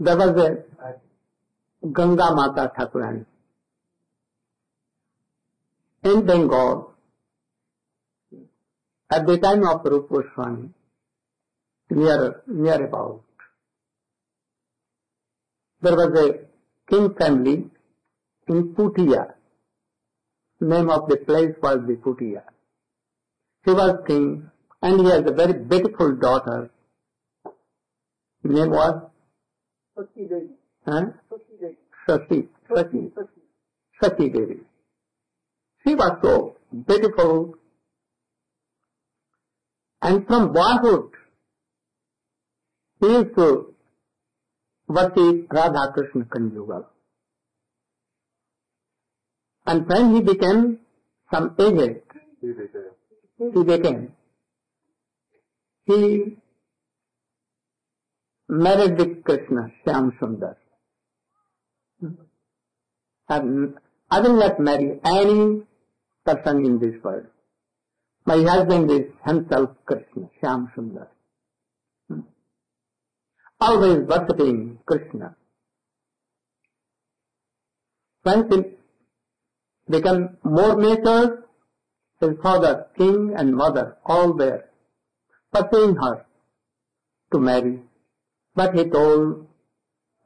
there was a Ganga Mata Thakurani in Bengal at the time of Rupa Goswami, near, near about. There was a king family in Putia. Name of the place was the Putia. He was king and he has a very beautiful daughter. Name was? Huh? Sati. Sati. Sati Devi. She was so beautiful. And from boyhood, he used to worship Radha Krishna conjugal. And when he became some aged, he became, he with Krishna, Sundar. And I will not marry any person in this world. My husband is himself Krishna, Shyam Sundar. Always worshipping Krishna. Once he become more mature, his father, king and mother, all there, pursuing her to marry. But he told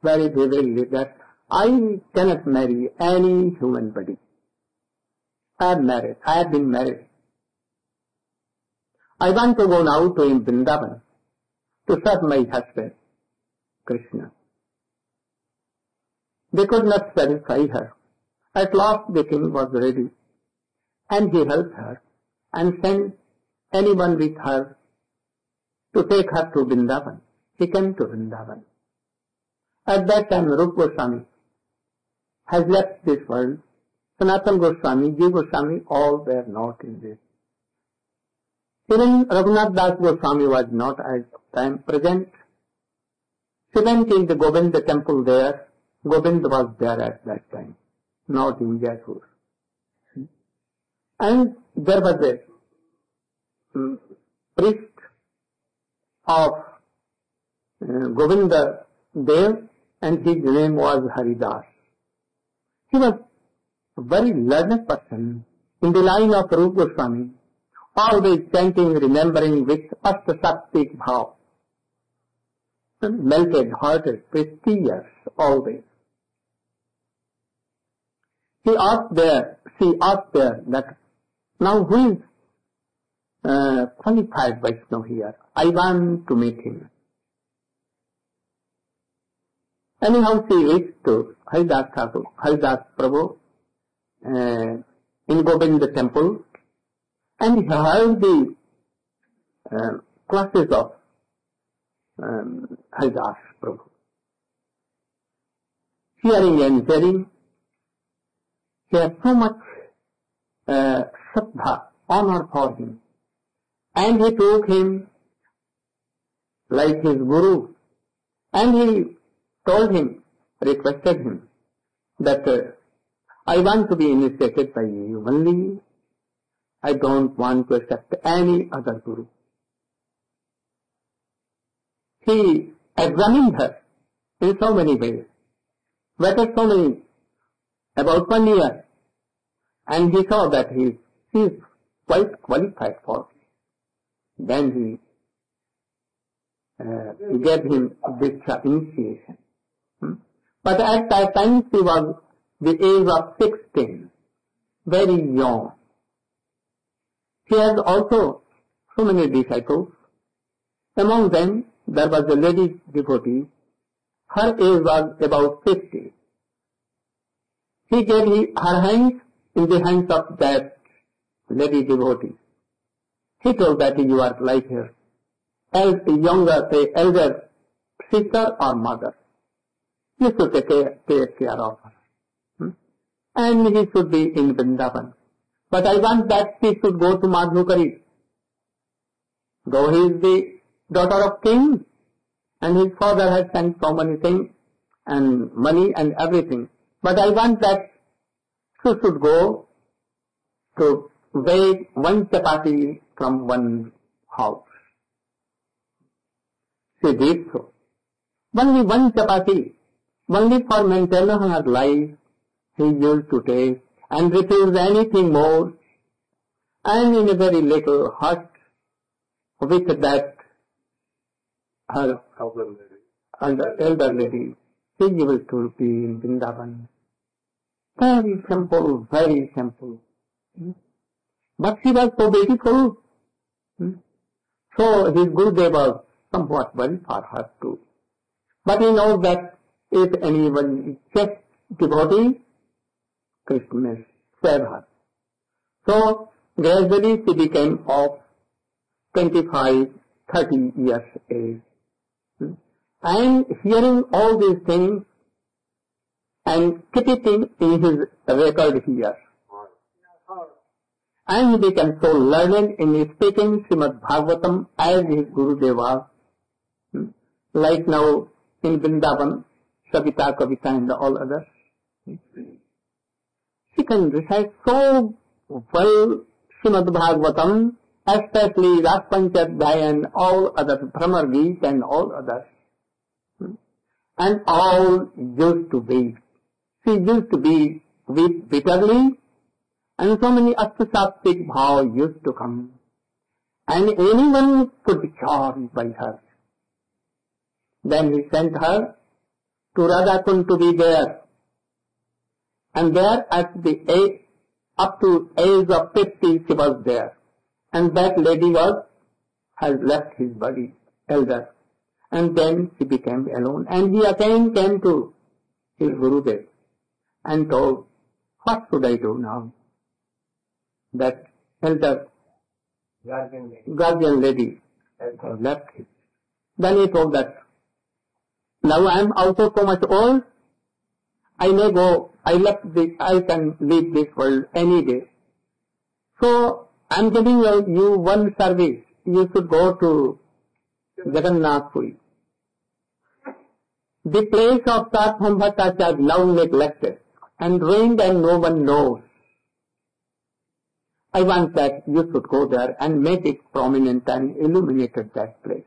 very vividly that I cannot marry any human body. I am married. I have been married. I want to go now to Vrindavan to serve my husband, Krishna. They could not satisfy her. At last the king was ready and he helped her and sent anyone with her to take her to Vrindavan. He came to Vrindavan. At that time Rupa Goswami has left this world. Sanatan Goswami, Jiva Goswami, all were not in this. Even Raghunath Das Goswami was not at that time present. She went in the Govinda temple there. Govinda was there at that time, not in Jaipur. And there was a um, priest of Govinda Dev and his name was Haridas. He was a very learned person in the line of Rupa Goswami, always chanting, remembering with Astasaktik Bhav. Melted hearted, prestigious, always. He asked there, she asked there that, now who is uh, qualified Vaishnava here? I want to meet him. Anyhow, she reached to Haridas Thakur, Haridas Prabhu, uh, in Govinda temple, and he heard the uh, classes of um, Haridas Prabhu. Hearing and hearing, he had so much uh, honor for him. And he took him like his guru. And he told him, requested him, that uh, I want to be initiated by you only. I don't want to accept any other guru. He examined her in so many ways, waited so many, about one year, and he saw that he, he is quite qualified for it. Then he uh, gave him Diksha initiation. Hmm? But at that time he was the age of 16, very young. He has also so many disciples. Among them, there was a lady devotee. Her age was about 50. He gave her hands in the hands of that lady devotee. He told that you are like her, as younger, say, elder sister or mother. Take care of her. Hmm? And he should be in Vrindavan. But I want that he should go to Madhukari. Though he is the daughter of king, and his father has sent so many things, and money and everything. But I want that she should go to weigh one chapati from one house. She did so. Only one chapati, only for maintaining her life, he used to take and refuse anything more. And in a very little hut with that her and elder lady, she used to be in Vrindavan. Very simple, very simple. Hmm? But she was so beautiful. Hmm? So his Gurudev was somewhat worried for her too. But he knows that if anyone just devotee, Krishna save her. So gradually she became of 25, 30 years age. And hearing all these things and keeping in his record here. And he became so learned in speaking Srimad Bhagavatam as his Guru Deva. Hmm? Like now in Vrindavan, Savita, Kavita and all others. She can recite so well Srimad Bhagavatam, especially Ras Panchadhyaya and all other Geet and all others. And all used to be. She used to be weep bitterly and so many astasaptic bhav used to come. And anyone could be charmed by her. Then he sent her to Radhakund to be there. And there at the age, up to age of 50 she was there. And that lady was, has left his body, elder. And then she became alone. And he again came to his Gurudev and told, what should I do now? That elder Guardian lady. guardian lady has left him. Then he told that, now I am also so much old, I may go, I left the, I can leave this world any day. So I am giving you, one service. You should go to Jagannath Puri. The place of Tatham Bhattacharya now neglected and ruined and no one knows. I want that you should go there and make it prominent and illuminated that place.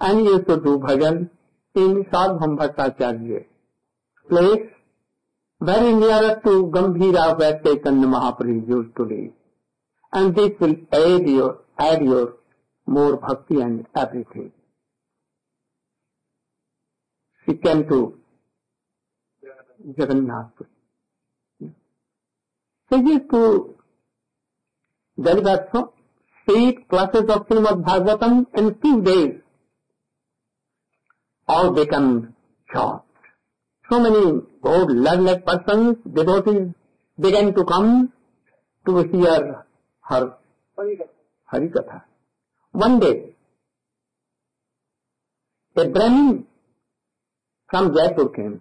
And ये सो भजन इन साल हम Bhattacharya place very near to Gambhira Chaitanya Mahaprabhu use to and this will add your add your more bhakti and everything second to Jagannathpuri two classes of Shrimad Bhagavatam in two days All become shocked. So many old learned persons, devotees began to come to hear her Harikatha. One day, a Brahmin from Jaipur came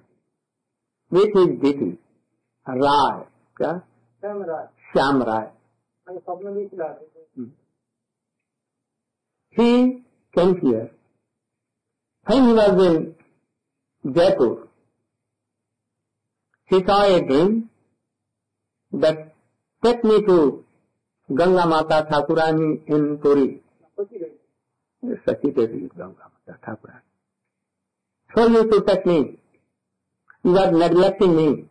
with his deity, Rai, क्या? Samraj. Shyam Rai. मैंने स्वप्न भी खिला रहे थे He came here. When he was in Jaipur, he saw a dream that take me to Ganga Mata Thakurani in Puri. Sati Devi is Ganga Mata Thakurani. So you to take me. You are neglecting me.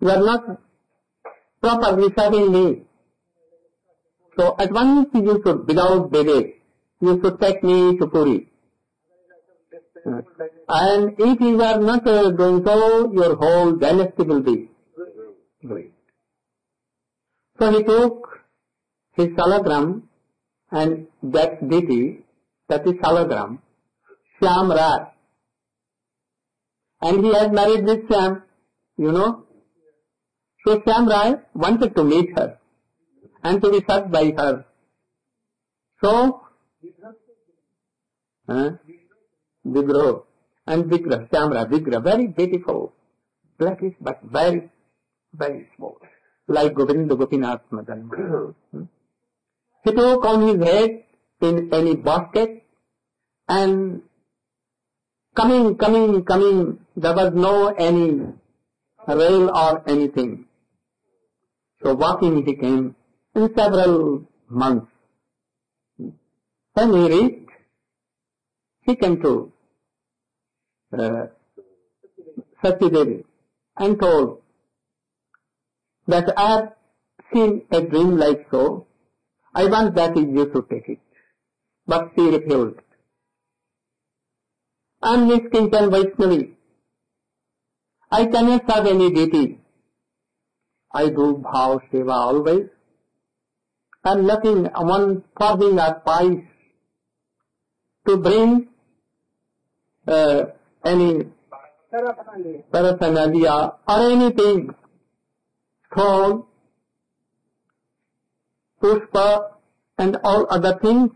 You are not properly serving me. So at once you should, without delay, you should take me to Puri. Uh, And if you are not uh, doing so, your whole dynasty will be great. So he took his salagram and that deity, that is salagram, Shyam Rai. And he had married this Shyam, you know. So Shyam Rai wanted to meet her and to be served by her. So, huh? Vigraha and Vigraha, Shyam Rai, Vigraha, very beautiful, blackish but very, very small, like Govinda Gopinath Madan. Hmm? He took on his head in any basket and coming, coming, coming, there was no any rail or anything. So walking he came in several months. When he reached, he came to uh, Sati Devi and told that I have seen a dream like so. I want that you should take it. But she refused. I am Niskinchan Vaishnavi. I cannot serve any deity. I do bhav seva always. I am nothing, one farthing or pies to bring uh, any Paraphernalia. or anything, stone, pushpa and all other things.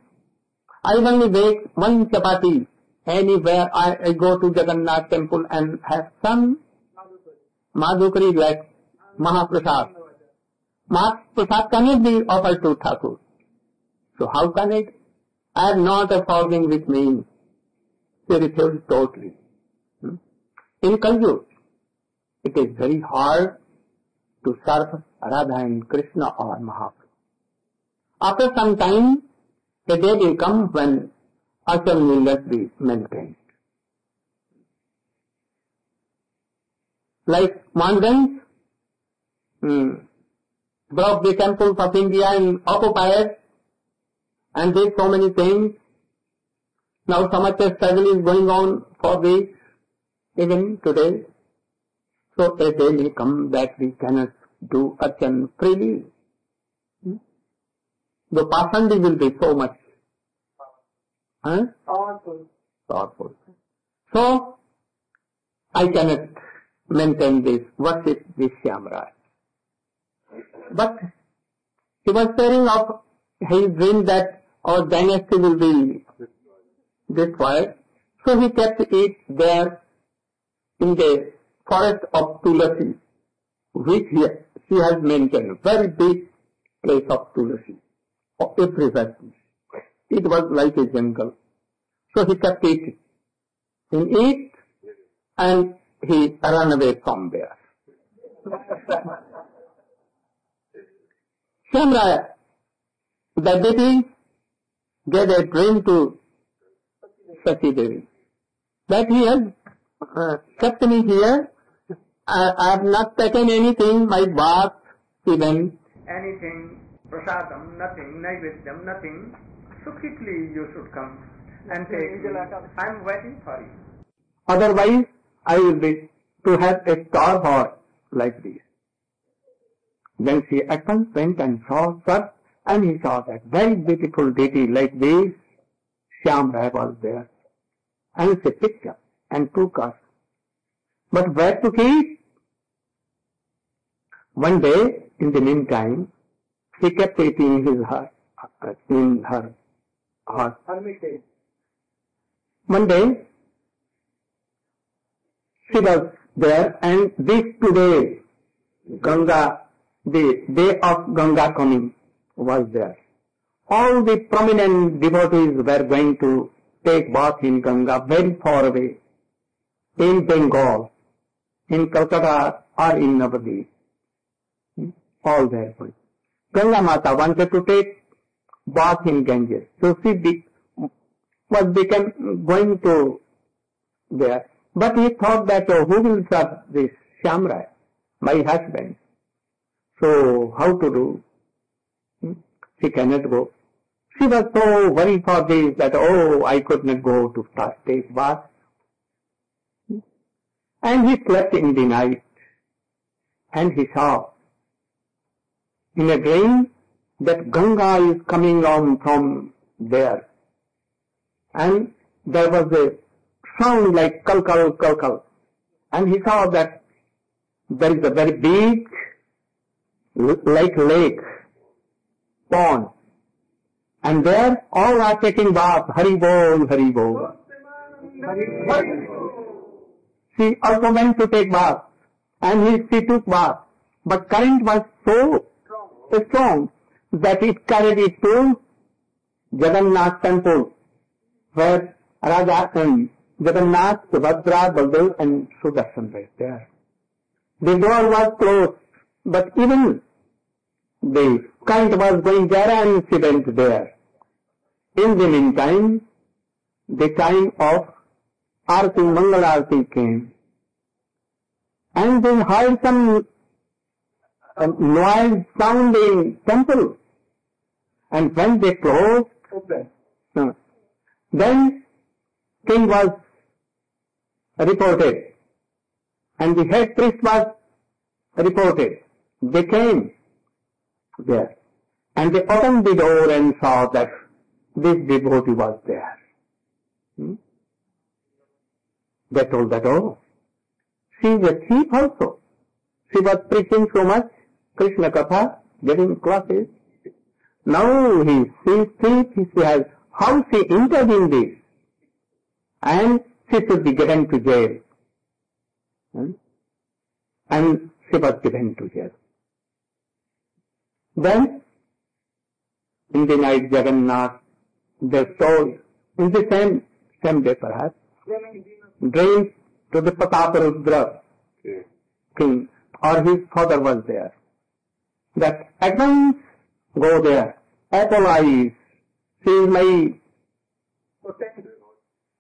I only make one chapati anywhere I, I go to Jagannath temple and have some madhukari like Mahaprasad. Mahaprasad cannot be offered to Thakur. So how can it? I have not a farthing with me. They refused totally. In Kalyug, it is very hard to serve Radha and Krishna or Mahaprabhu. After some time, the day will come when ashram will not be maintained. Like Mandans, hmm, broke the temples of India and occupied and did so many things. Now so much struggle is going on for this even today. So a day will come that we cannot do archan freely. Hmm? The pasandi will be so much huh? Powerful. powerful. So I cannot maintain this worship this Shyamraj. But he was telling of his dream that our dynasty will be destroyed. So he kept it there in the forest of Tulasi, which he, he has maintained, very big place of Tulasi, of everywhere. It was like a jungle. So he kept it in it and he ran away from there. Shamraya, the deity gave a dream to Sati Devi that he has uh, kept me here. I, I have not taken anything, my bath, even anything, prasadam, nothing, naivedyam, nothing, so quickly you should come and take me. I am waiting for you. Otherwise, I will be to have a star horse like this. Then she at once went and saw her, and he saw that very beautiful deity like this. Shyam Rai was there. And she picked up and took us. But where to keep? One day, in the meantime, he kept it in his heart, in her heart. One day, she was there and this today, Ganga, the day of Ganga coming was there. All the prominent devotees were going to take bath in Ganga very far away, in Bengal, in Calcutta or in Navadvip. Hmm? All there. Ganga Mata wanted to take bath in Ganges. So she be, was become going to there. But he thought that oh, who will serve this Shyam Rai? My husband. So how to do? Hmm? She cannot go. She was so worried for this that oh I could not go to take bath. And he slept in the night and he saw in a dream that Ganga is coming on from there. And there was a sound like kal kal kal kal. And he saw that there is a very big like lake, pond. And there all are taking bath, Hari Bol, Hari Bol. She also went to take bath and he, she took bath. But current was so strong that it carried it to Jagannath temple where Raja and Jagannath, Subhadra, Baldev and Sudarshan were there. The door was closed, but even the current was going there and she went there. In the meantime, the time of Arti, Mangal Arti came, and they heard some uh, noise sound temple. And when they closed, Open. uh, then king was reported, and the head priest was reported. They came there, and they opened the door and saw that this devotee was there. Hmm? They told that, oh, she is a thief also. She was preaching so much Krishna Katha, getting classes. Now he sees thief, he has, how she entered in this? And she should be given to jail. Hmm? And she was given to jail. Then, in the night Jagannath, they told, in the same, same day perhaps, Dreams to the Prataparudra king, or his father was there, that at once go there, apologize, see my,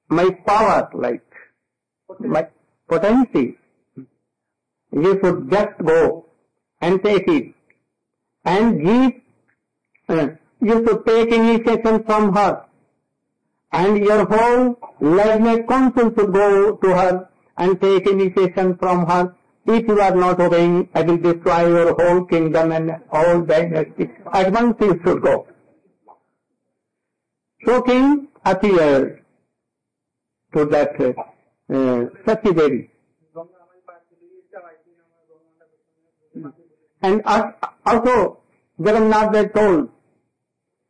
my power, like, my potency. You should just go and take it. And give, uh, you should take initiation from her and your whole life may should go to her and take initiation from her. If you are not obeying, I will destroy your whole kingdom and all dynasty. At once you should go. So king appeared to that uh, Sati Devi. And also Jagannath was told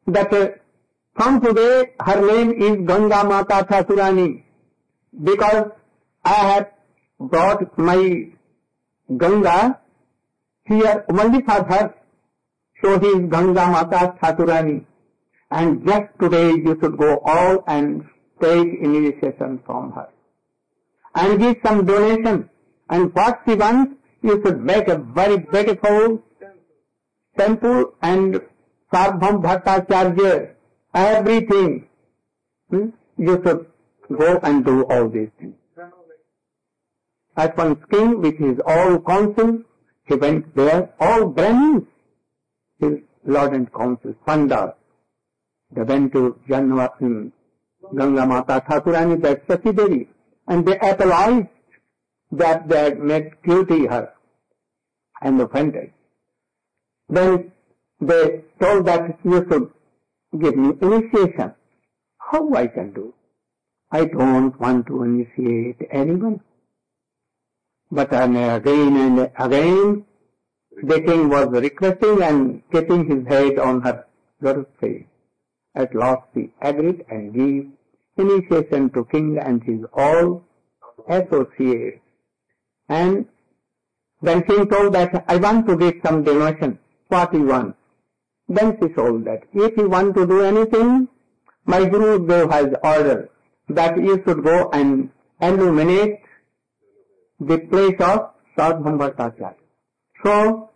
that uh, from today her name is Ganga Mata Thakurani because I have brought my Ganga here only for her. So he is Ganga Mata Thakurani. And just today you should go all and take initiation from her. And give some donation. And what she wants, you should make a very beautiful temple and Sarvabhaum Bhattacharya, everything. Hmm? You should go and do all these things. At one king with his all council, he went there, all Brahmins, his lord and council, Pandas. They went to Janva, um, Ganga Mata Thakurani, that Sati Devi, and they apologized that they had made guilty her and offended. Then they told that you should give me initiation. How I can do? I don't want to initiate anyone. But again and again, the king was requesting and keeping his head on her daughter's face. At last she agreed and gave initiation to king and his all associates. And then king told that I want to give some donation. What you want? Then she told that if you want to do anything, my Guru has ordered that you should go and illuminate the place of Sadham Bhattacharya. So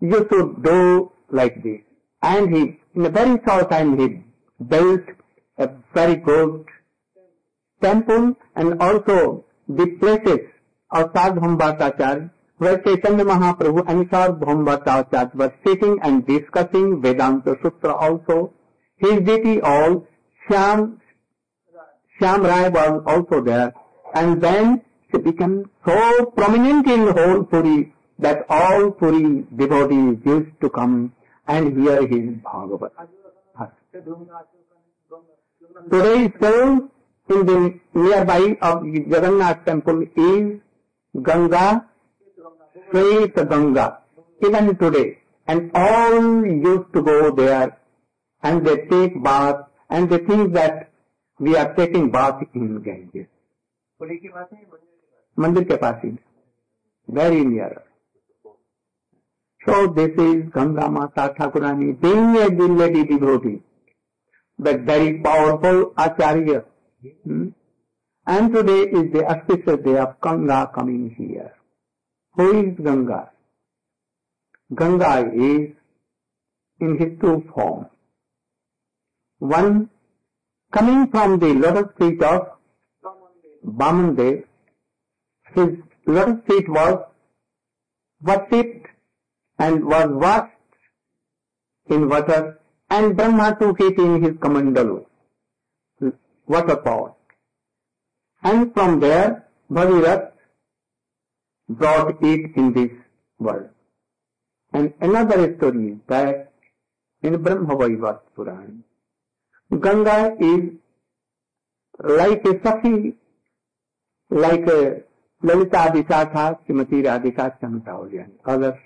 you should do like this. And he, in a very short time, he built a very good temple and also the places of Sadham Bhattacharya Chaitanya Mahaprabhu अनुसार ब्रह्म आचार्य वर and discussing Vedanta Sutra also his deity all Shyam Shyam Rai was also there and then become so prominent in whole Puri that all Puri devotee use to come and hear his Bhagavat today school in there by of Jagannath temple is Ganga Pray the Ganga even today and all used to go there and they take bath and they think that we are taking bath in Ganges. Mandir ke paas. Very near. So this is Ganga Mata Thakurani being a lady devotee, but very powerful Acharya. Hmm? And today is the auspicious day of Ganga coming here. Who is Ganga? Ganga is in his two forms. One coming from the lotus feet of Vamandev, his lotus feet was worshipped and was washed in water and Brahma took it in his kamandalu, water pot. And from there, Bhagirath brought it in this world. And another story is that in Brahma Vaivat Puran, Ganga is like a Sakhi, like a Lalita Visakha, Srimati Radhika Chantauli and others.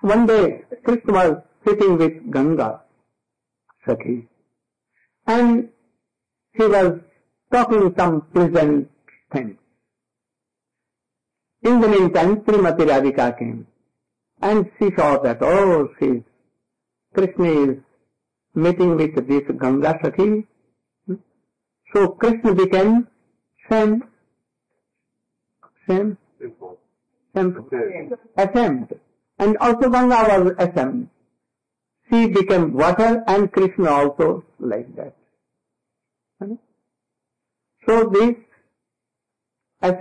One day, Krishna was sitting with Ganga, Sakhi, and he was talking some pleasant things. In the meantime, Srimati Radhika came and she saw that, oh, she's, Krishna is meeting with this Ganga Sakhi. So Krishna became Sam, Sam, ashamed. And also Ganga was ashamed. She became water and Krishna also like that. So this uh,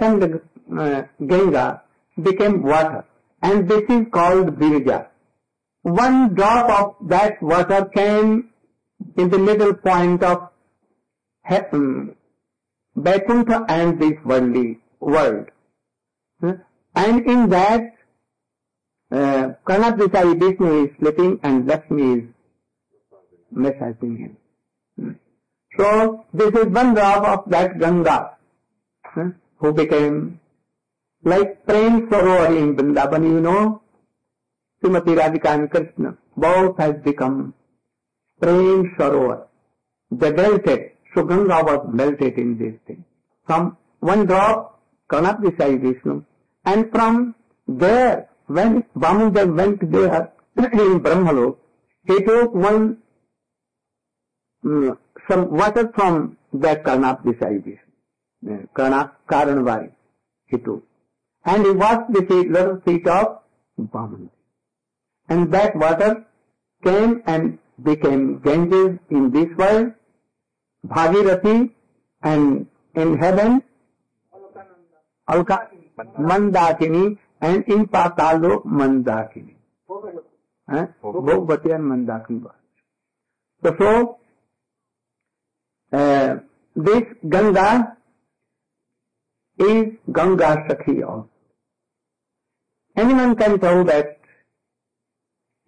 Uh, Ganga became water and this is called Virja. One drop of that water came in the middle point of heaven, um, Vaikuntha and this worldly world. Uh, and in that, uh, Karnatvisai Vishnu is sleeping and Lakshmi is massaging him. Hmm. So this is one drop of that Ganga who became like Prem Sarovar in Vrindavan you know Shrimati Radhika Krishna बहुत has become Prem Sarovar the melted so was melted in this thing some one drop Karna Sai Vishnu and from there when Vamdev went there in Brahmalok He took one mm, some water from the Karnap Disciples. Karnap Karanvari. He took. And he washed the feet, little feet of Vaman. And that water came and became Ganges in this world, Bhagirathi, and in heaven, Alka, Mandakini, and in Patalo, Mandakini. Eh? Bhagavati and Mandakini. So, so uh, this Ganga is Ganga Sakhi also. Anyone can tell that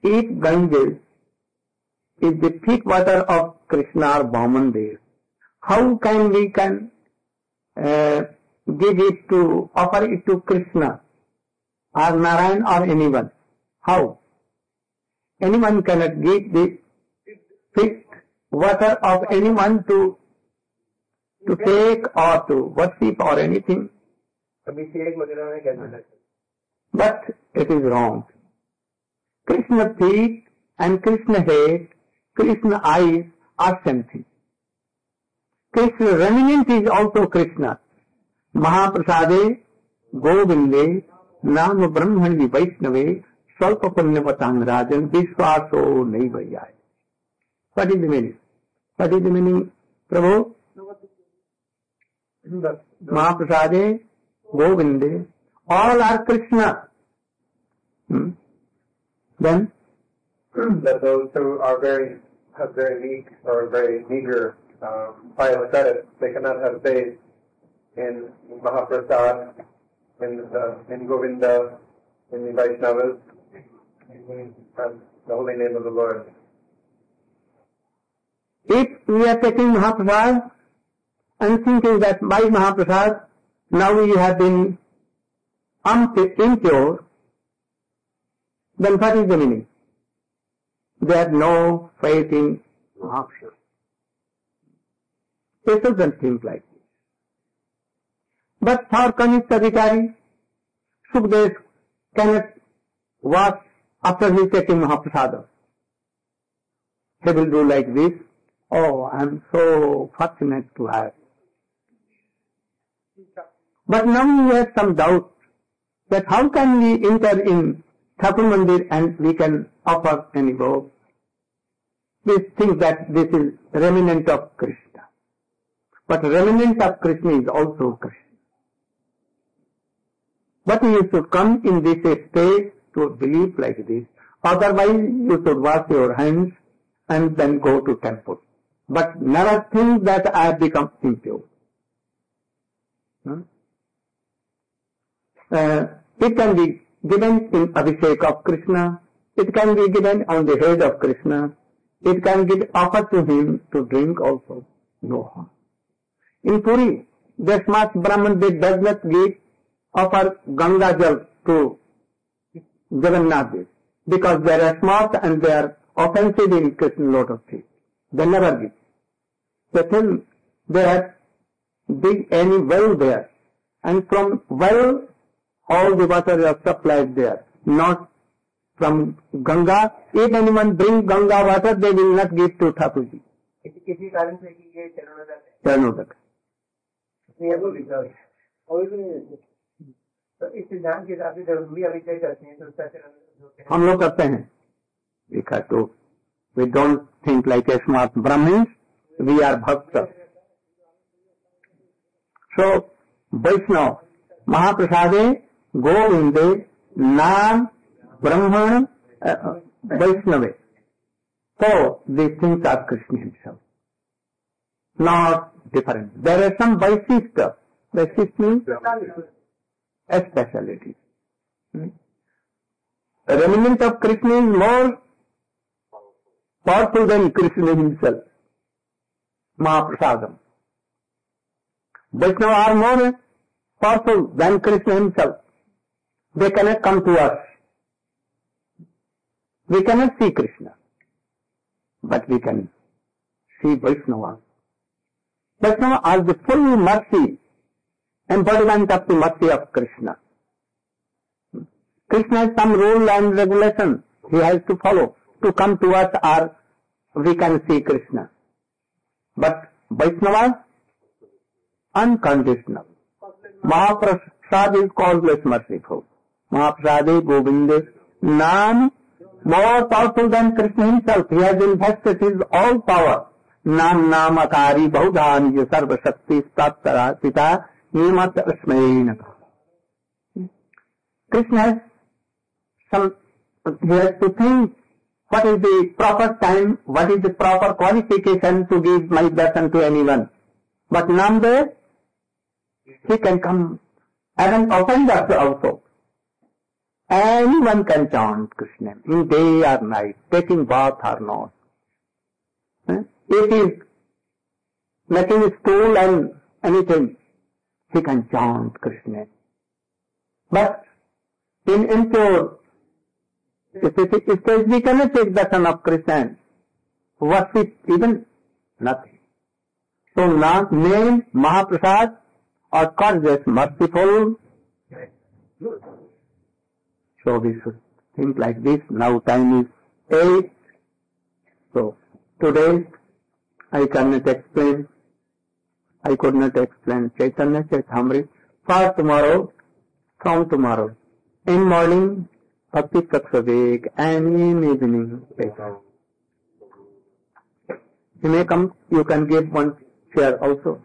if Ganges is the feet water of Krishna or Vaman how can we can uh, give it to, offer it to Krishna or Narayan or anyone? How? Anyone cannot give the feet water of anyone to to take or to worship or anything. But it is wrong. Krishna feet and Krishna head, Krishna eyes are same thing. Krishna remnant is also Krishna. Mahaprasade, Govinde, Nam Brahmani Vaishnave, Svalpa Punyapatang Rajan, Vishwaso Naivayaya. What is the meaning? What is the meaning, Prabhu? Mahaprasade, Govinde, all are Krishna. Hmm? Then? That those who are very, have very weak or very meager um, credit, they cannot have faith in Mahaprasad, in, the, in Govinda, in the Vaishnavas, and the holy name of the Lord. If we are taking Mahaprasad and thinking that by Mahaprasad now we have been impure, then what is the meaning? They have no faith in Mahaprasad. They shouldn't think like this. But for Kanishta Adhikari, Sukdev cannot watch after he taking Mahaprasad. He will do like this. Oh, I am so fortunate to have. But now we have some doubt that how can we enter in Thakur Mandir and we can offer any vow? We think that this is remnant of Krishna. but remnant of Krishna is also Krishna. But you should come in this state to believe like this. Otherwise, you should wash your hands and then go to temple. But never think that I have become impure. Hmm? Uh, it can be given in Abhishek of Krishna. It can be given on the head of Krishna. It can be offered to him to drink also. No harm. In Puri, the smart Brahman they does not give offer Ganga Jal to Jagannath because they are smart and they are offensive in Krishna lotus feet. They never give. They tell they have big any well there and from well all the water is supplied there, not from Ganga. If anyone bring Ganga water, they will not give to Thakurji. किसी कारण से कि ये चरणों का Charnodak. ये वो लिखा और इसमें- तो इस सिद्धांत के हिसाब से जब हम भी करते हैं तो उसका चरण हम लोग करते हैं। देखा तो we don't think like a smart Brahmins we are bhakt so Vaishnav महाप्रसादे गोविंदे नाम ब्रह्मण वैष्णवे। तो the things are Krishna himself not different there are some वैशिष्ट वैशिष्ट mean speciality remnant of Krishna is more powerful than Krishna himself mahaprasadam Vaishnav are more powerful than Krishna himself They cannot come to us. We cannot see Krishna, but we can see Vaishnava. Vaishnava are the full mercy, embodiment of the mercy of Krishna. Krishna has some rule and regulation he has to follow to come to us or we can see Krishna. But Vaishnava, unconditional. Mahaprasad is causeless merciful. Mahaprasade Govinde Nam more powerful than Krishna himself. He has invested his all power. Nam Namakari Bahudhani Sarva Shakti Statara Pita Nimat Asmaina. Krishna has some, he has what is the proper time, what is the proper qualification to give my darshan to anyone. But Namdev, he can come as an offender also. Any one can chant Krishna in day or night taking bath or not it is nothing stool and anything he can chant Krishna but in in pure stage we can take darshan of Krishna what is even nothing तो नाम name mahaprasad और cons just merciful So we should think like this. Now time is eight. So today I cannot explain. I could not explain Chaitanya Charitamrit. For tomorrow, from tomorrow, in morning, Bhakti Taksavik and in evening, Chaitanya. You may come, you can give one share also.